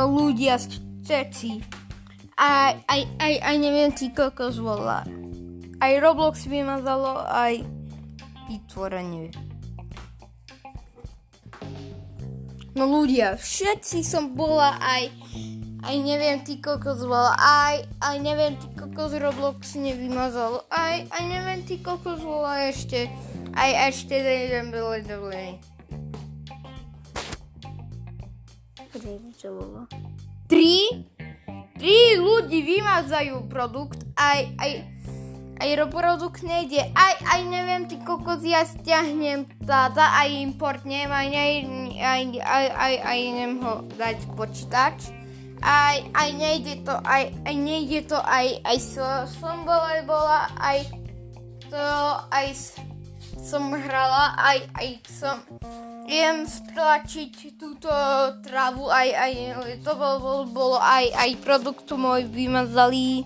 No ľudia, všetci. Aj, aj, aj, aj neviem, ty kokos volá. Aj Roblox vymazalo, aj vytvorenie. No ľudia, všetci som bola aj aj neviem, ty kokos volá, aj, aj neviem, ty kokos Roblox nevymazal, aj, aj neviem, ty kokos volá ešte, aj ešte jeden byl dovolený. Bolo? Tri? Tri ľudí vymazajú produkt, aj, aj, aj produkt nejde, aj, aj neviem, ty kokos, ja stiahnem táta, aj import nemá, aj, aj, aj, aj, aj, aj neviem ho dať počítač aj, aj nejde to, aj, aj nejde to, aj, aj so, som bola, bola, aj to, aj som hrala, aj, aj som jem stlačiť túto travu, aj, aj to bolo, bolo aj, aj produktu môj vymazali,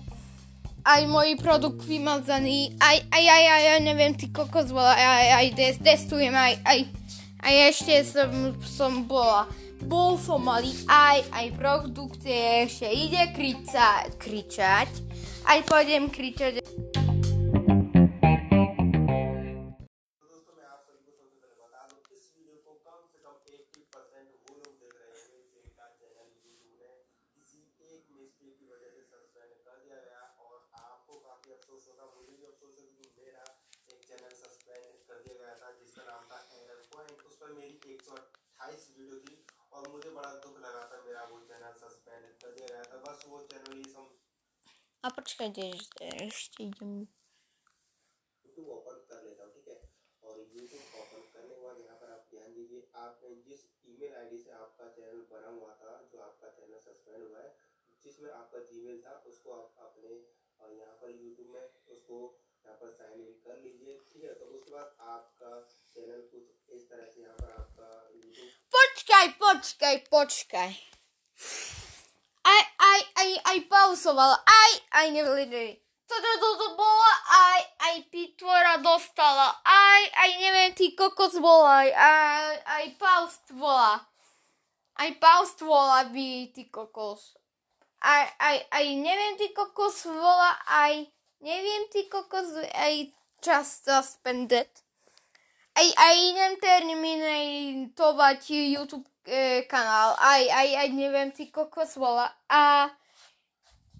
aj môj produkt vymazaný, aj, aj, aj, aj, aj neviem, ty kokos bola, aj, aj, aj testujem, aj, aj, aj ešte som, som bola. Bol som malý, aj, aj produkcie ešte. Ide krica, kričať, aj pôjdem kričať. मेरी एक सौ अट्ठाईस वीडियो थी और मुझे बड़ा दुख लगा था मेरा वो चैनल सस्पेंड कर दिया गया था बस वो चैनल ये सम ešte, ešte idem. YouTube open कर लेता हूँ ठीक है और यूट्यूब ओपन करने के बाद यहाँ पर आप ध्यान दीजिए आपने जिस ईमेल आईडी से आपका चैनल बना हुआ था जो आपका चैनल सस्पेंड हुआ है जिसमें आपका जीमेल था उसको आप अपने यहाँ पर यूट्यूब में उसको यहाँ पर साइन इन कर लीजिए ठीक है तो उसके बाद आपका चैनल कुछ इस तरह से यहाँ पर आपका YouTube Počkaj, počkaj, počkaj. Aj, aj, aj, aj pauzovala, aj, aj nevlídej. Toto toto bola, aj, aj pitvora dostala, aj, aj neviem, ty kokos bola, aj, aj, aj paust bola. Aj paust bola by, ty kokos. Aj, aj, aj neviem, ty kokos bola, aj, neviem, ty kokos, aj čas suspended. aj, aj idem terminovať YouTube e, kanál, aj, aj, aj neviem, ty kokos bola. A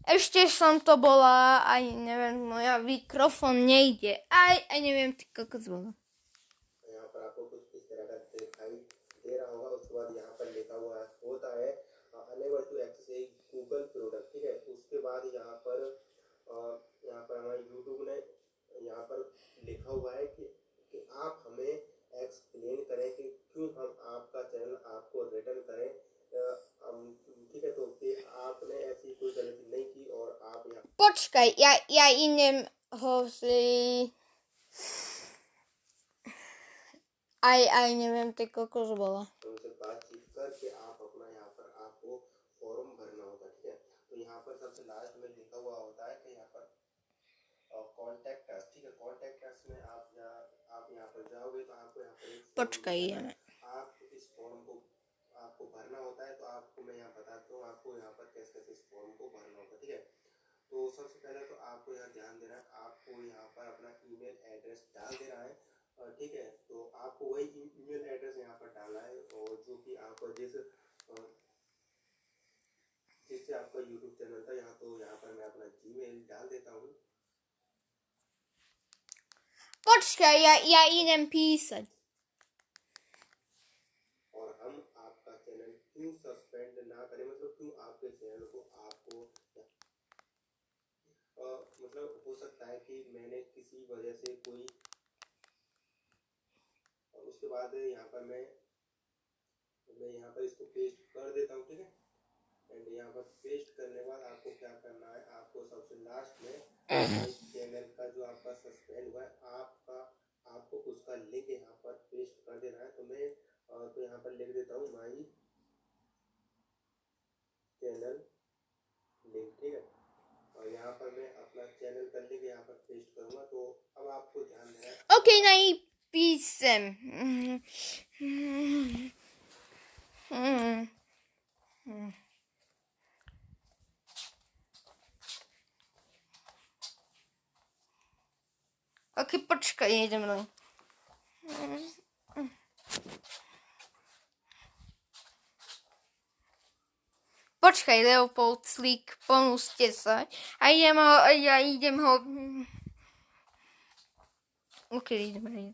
ešte som to bola, aj neviem, moja mikrofon nejde. Aj, aj neviem, ty kokos bola. यहाँ पर आपको कुछ इस तरह का दिखाई दे रहा होगा उसके बाद यहाँ पर लिखा हुआ है होता है unable to access Google product ठीक है उसके बाद यहाँ पर अ, यहाँ पर हमारे यूट्यूब ने यहाँ पर लिखा हुआ है कि, कि आप हमें एक्सप्लेन करें कि क्यों हम आपका चैनल आपको रिटर्न करें ठीक है तो फिर आपने ऐसी कोई गलती नहीं की और आप यहाँ Počkaj, ja, ja idem ho si... Aj, aj neviem, ty kokos bola. उनसे बातचीत करके आप अपना यहाँ पर आपको फॉर्म भरना होगा ठीक है तो यहाँ पर सबसे लास्ट में लिखा हुआ होता है कि यहाँ पर कॉन्टेक्ट अस ठीक है? कॉन्टेक्ट अस में आप यहाँ आप यहाँ पर जाओगे तो आपको यहाँ पर form Počkaj, मिलेगा। आप इस फॉर्म को आपको भरना होता है तो आपको मैं यहाँ बताता हूँ आपको यहाँ पर कैसे कैसे इस फॉर्म को भरना होगा ठीक है? तो सबसे पहले तो आपको यहाँ ध्यान देना है आपको यहाँ पर अपना ईमेल एड्रेस डाल देना है ठीक है? तो आपको वही ईमेल एड्रेस यहाँ पर डालना है और जो कि आप जिस जिससे आपका यूट्यूब चैनल था यहाँ तो यहाँ पर मैं अपना जीमेल डाल देता हूँ। Počkaj, ja, ja idem písať. और हम आपका चैनल क्यों सस्पेंड ना करें? मतलब क्यों आपके चैनल को आपको अ, मतलब हो सकता है कि मैंने किसी वजह से कोई और उसके बाद यहाँ पर मैं मैं यहाँ पर इसको पेस्ट कर देता हूँ ठीक है? एंड यहाँ पर पेस्ट करने के बाद आपको क्या करना है? आपको सबसे लास्ट में चैनल का जो आपका सस्पेंड हुआ है आपका आपको उसका लिंक यहाँ पर पेस्ट कर देना है। तो मैं तो यहाँ पर लिख देता हूँ माई चैनल लिंक ठीक है? और यहाँ पर मैं अपना चैनल का लिंक यहाँ पर पेस्ट करूँगा। तो अब आपको ध्यान देना है। Okej, no i pisem. Ok, počkaj, idem do Počkaj, Leopold Slik, pomúste sa. A idem ho, ja idem ho... Ok, ideme.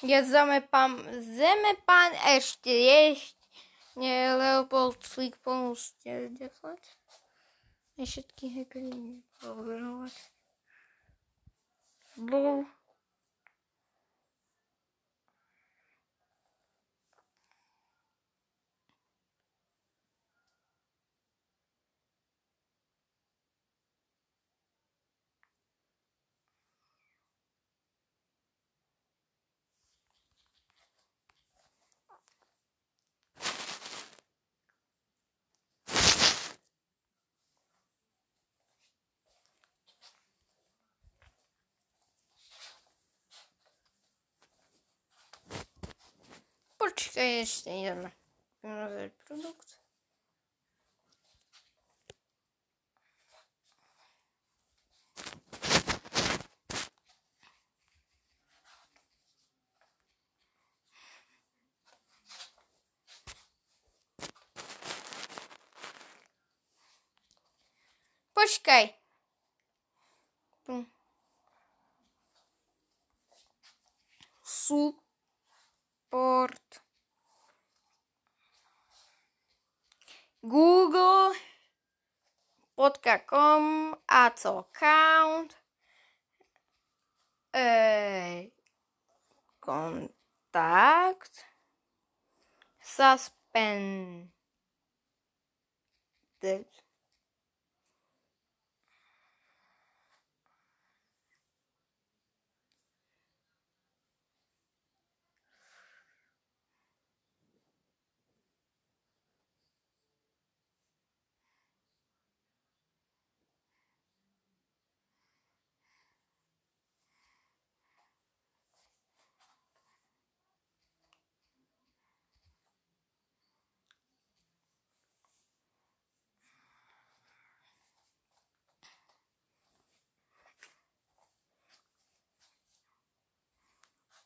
Ja zamepám, zemepán ešte. Nie, Leopold Slik pomôžte 10. A všetky hekry overovať. Bol. Конечно, я знаю. продукт. Google, Brotka.com, Ads Account, äh, Kontakt, Suspended.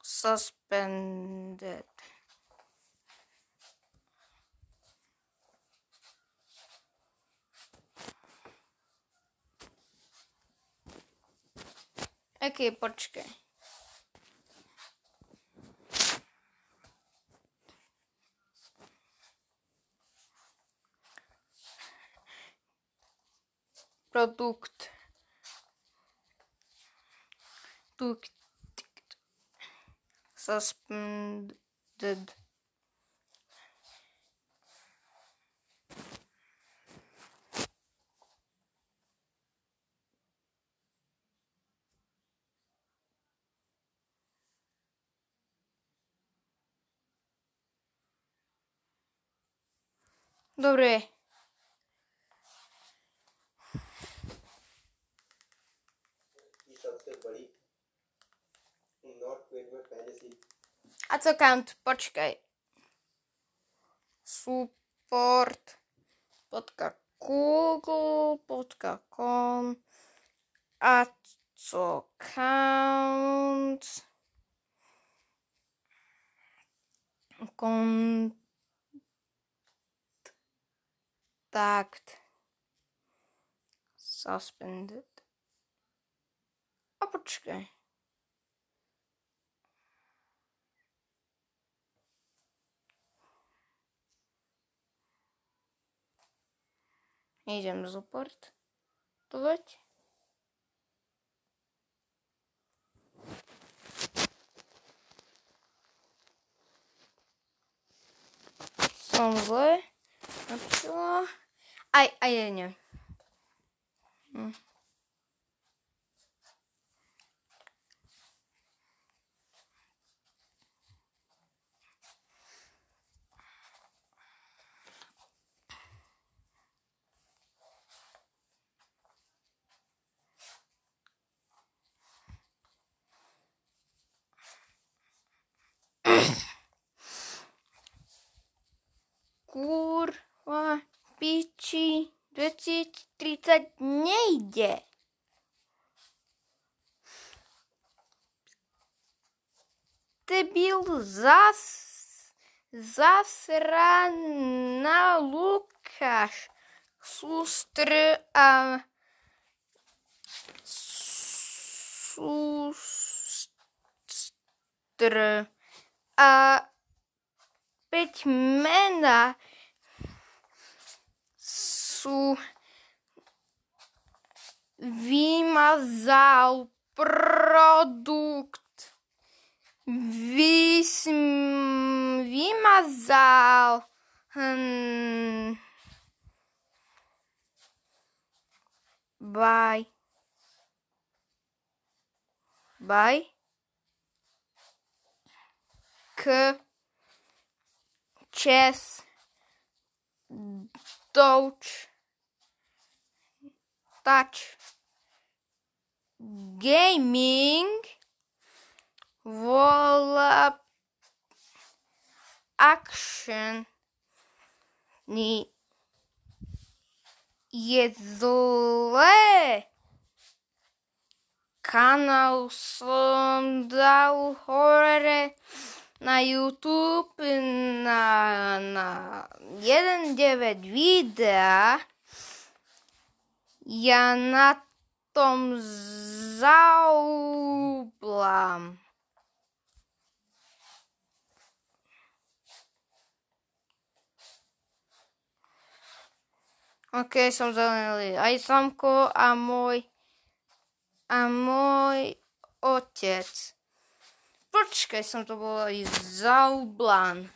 suspended. Okay, poczekaj. Produkt. Produkt. suspended. Добрый. A co count? Počkaj. Support. Podka Google. Podka com. A co count? Contact. Suspended. A počkaj. Идем в зуппорт. Плоть. Сам злой. Ай, ай, ай, не. kurva piči 2030 nejde. Ty byl zas zasraná Lukáš, sustr a sustr a Batmana su vimasal product vis vimasal hum, bye. Bye. Que chess touch touch gaming vola action. Ni. Je. Kanál som dal hore na YouTube na, na 1.9 videa. Ja na tom zaublam. Ok, som zelený aj samko a môj a môj otec. Português esqueçam, estou a Zaublan.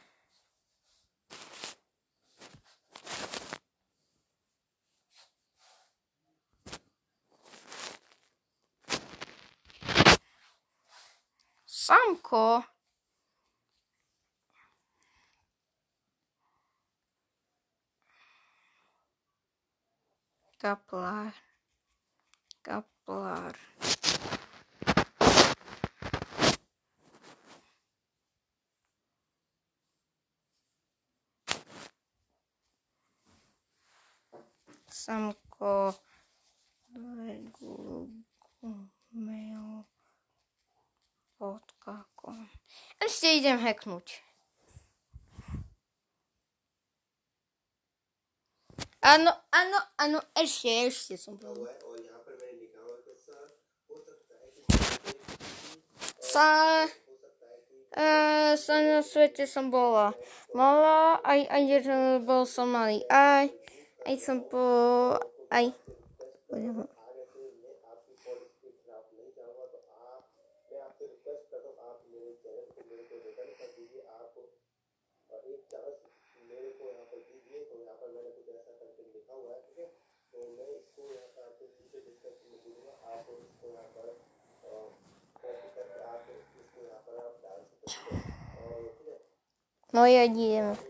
Samko. Caplar. Caplar. samko gmail.com Ešte idem hacknúť. Áno, áno, áno, ešte, ešte som bol. Sa... E, sa na svete som bola malá, aj, aj bol som malý, aj aj som po, aj, आगे से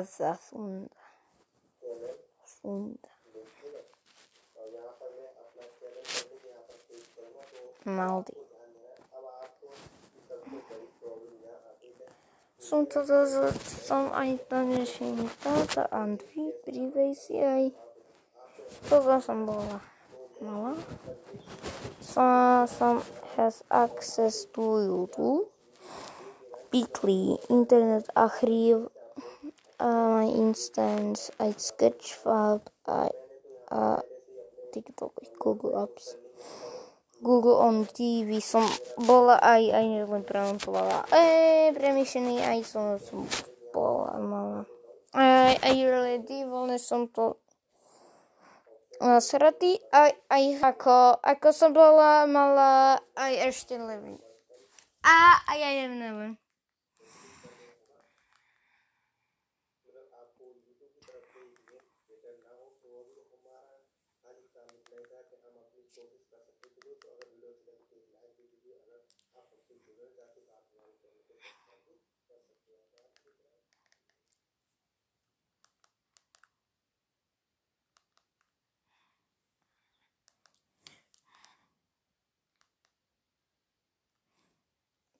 casa afunda. Afunda. Maldito. São todas as são então limitada, Andvi, privacy. Todas são boa. Mala. Some, some has access to YouTube. Bitly, Internet Archive uh, Instance, aj Sketchfab, aj a TikTok, Google Apps. Google on TV som bola aj, aj len premontovala. E, premyšlený, aj som, som bola mala. Aj, aj ready, voľne som to nasratý, aj, aj ako, ako som bola mala, aj ešte levý. A, aj, aj neviem.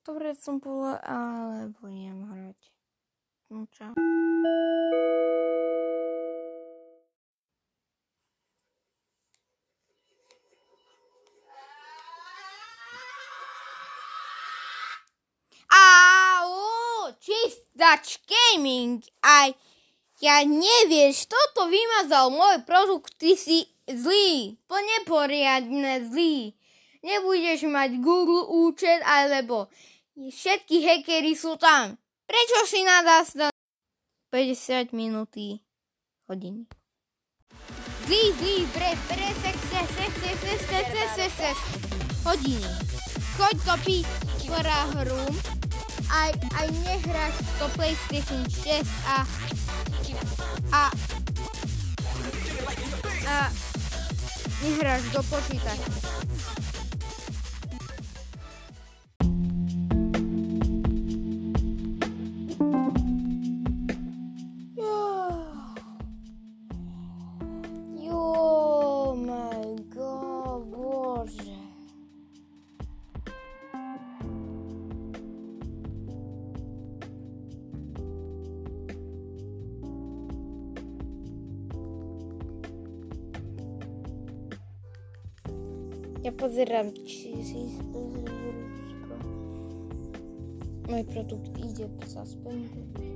Dobre som bola, ale budem hrať. No čau. Au, čistač gaming, aj ja nevieš, toto vymazal môj produkt, ty si zlý, plne poriadne zlý. Nebudeš mať Google účet, alebo všetky hackery sú tam. Prečo si nadás 50 minúty hodiny? Zlý, zlý, bre, bre, sex, sex, sex, sex, sex, sex, sex, sex, hodiny. Choď to piť, hru aj, aj nehráš to PlayStation 6 a a a nehráš do počítača. Ja pozdrawiam ci. мой продукт идет за спинку.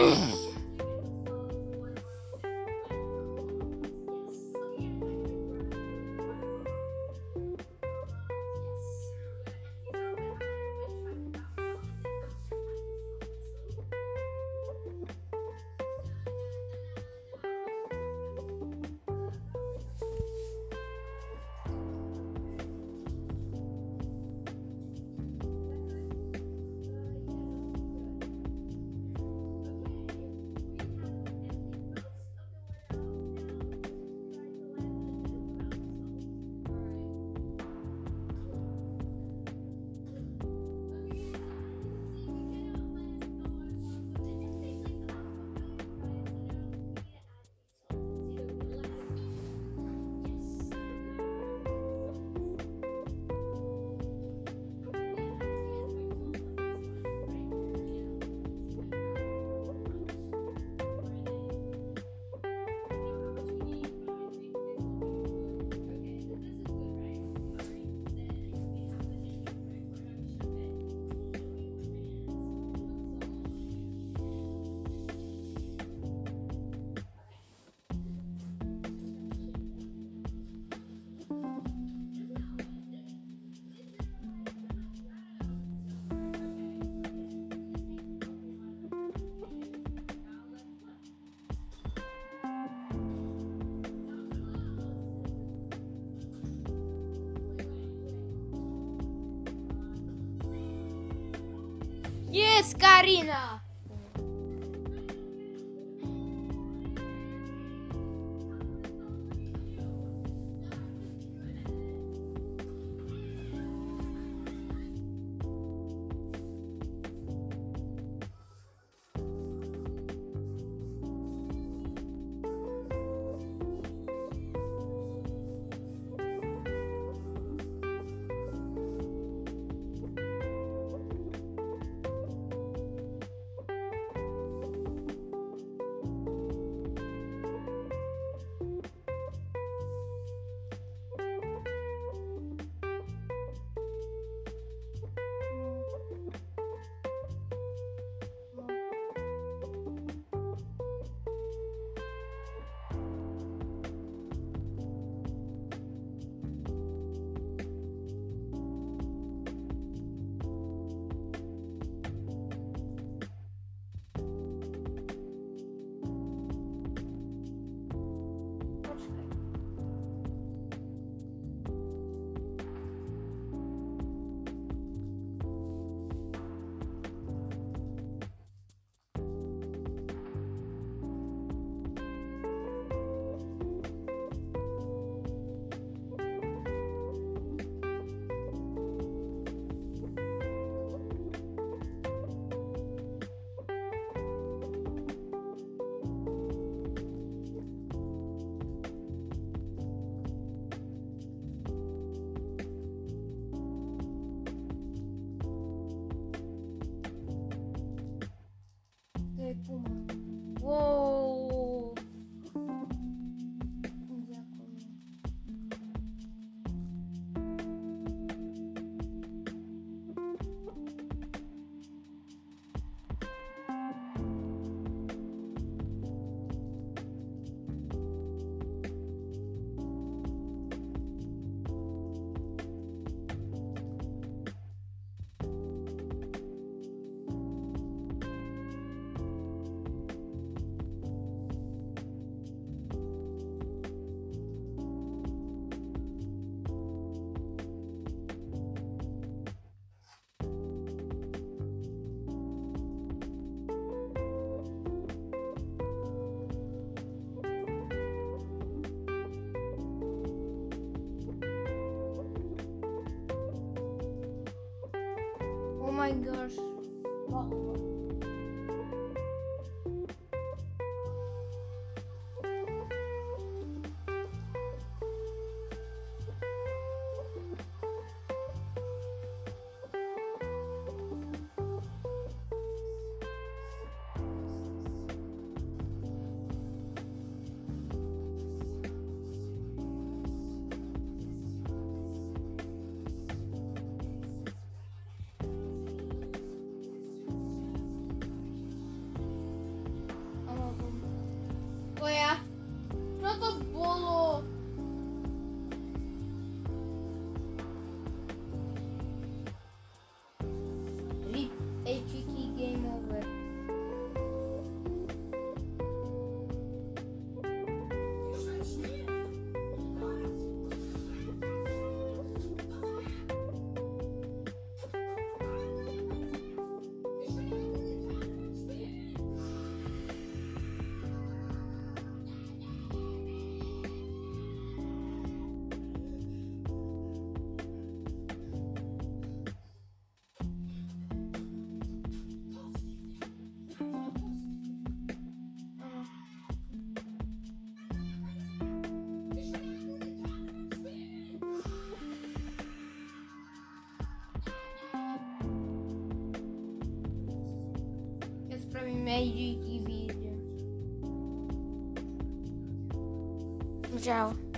Ugh. Garina! Magic Video. Tchau.